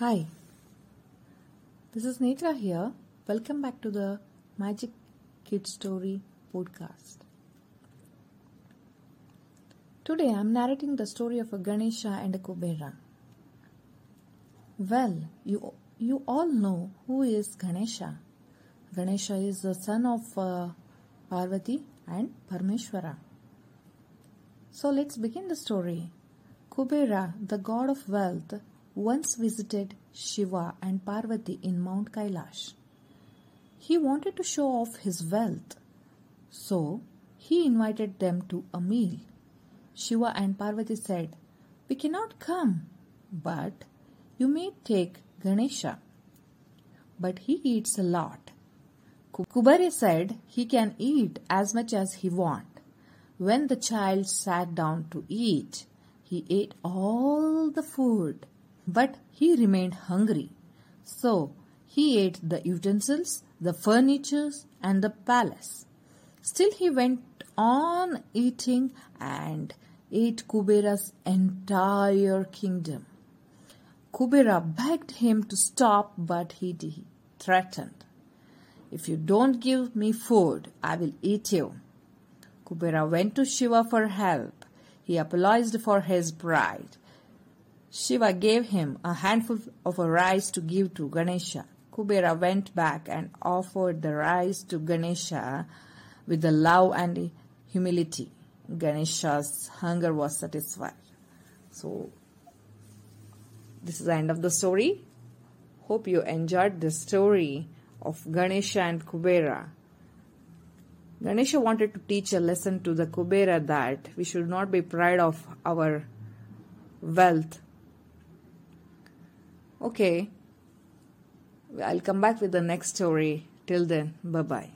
Hi, this is Netra here. Welcome back to the Magic Kid Story podcast. Today I'm narrating the story of a Ganesha and a Kubera. Well, you you all know who is Ganesha. Ganesha is the son of uh, Parvati and Parmeshwara. So let's begin the story. Kubera, the god of wealth, once visited Shiva and Parvati in Mount Kailash. He wanted to show off his wealth, so he invited them to a meal. Shiva and Parvati said, We cannot come, but you may take Ganesha. But he eats a lot. Kubera said he can eat as much as he want. When the child sat down to eat, he ate all the food, but he remained hungry. So he ate the utensils, the furniture, and the palace. Still, he went on eating and ate Kubera's entire kingdom. Kubera begged him to stop, but he threatened. If you don't give me food, I will eat you. Kubera went to Shiva for help. He apologized for his pride. Shiva gave him a handful of rice to give to Ganesha. Kubera went back and offered the rice to Ganesha with the love and humility. Ganesha's hunger was satisfied. So, this is the end of the story. Hope you enjoyed the story of Ganesha and Kubera. Ganesha wanted to teach a lesson to the Kubera that we should not be proud of our wealth. Okay, I'll come back with the next story. Till then, bye bye.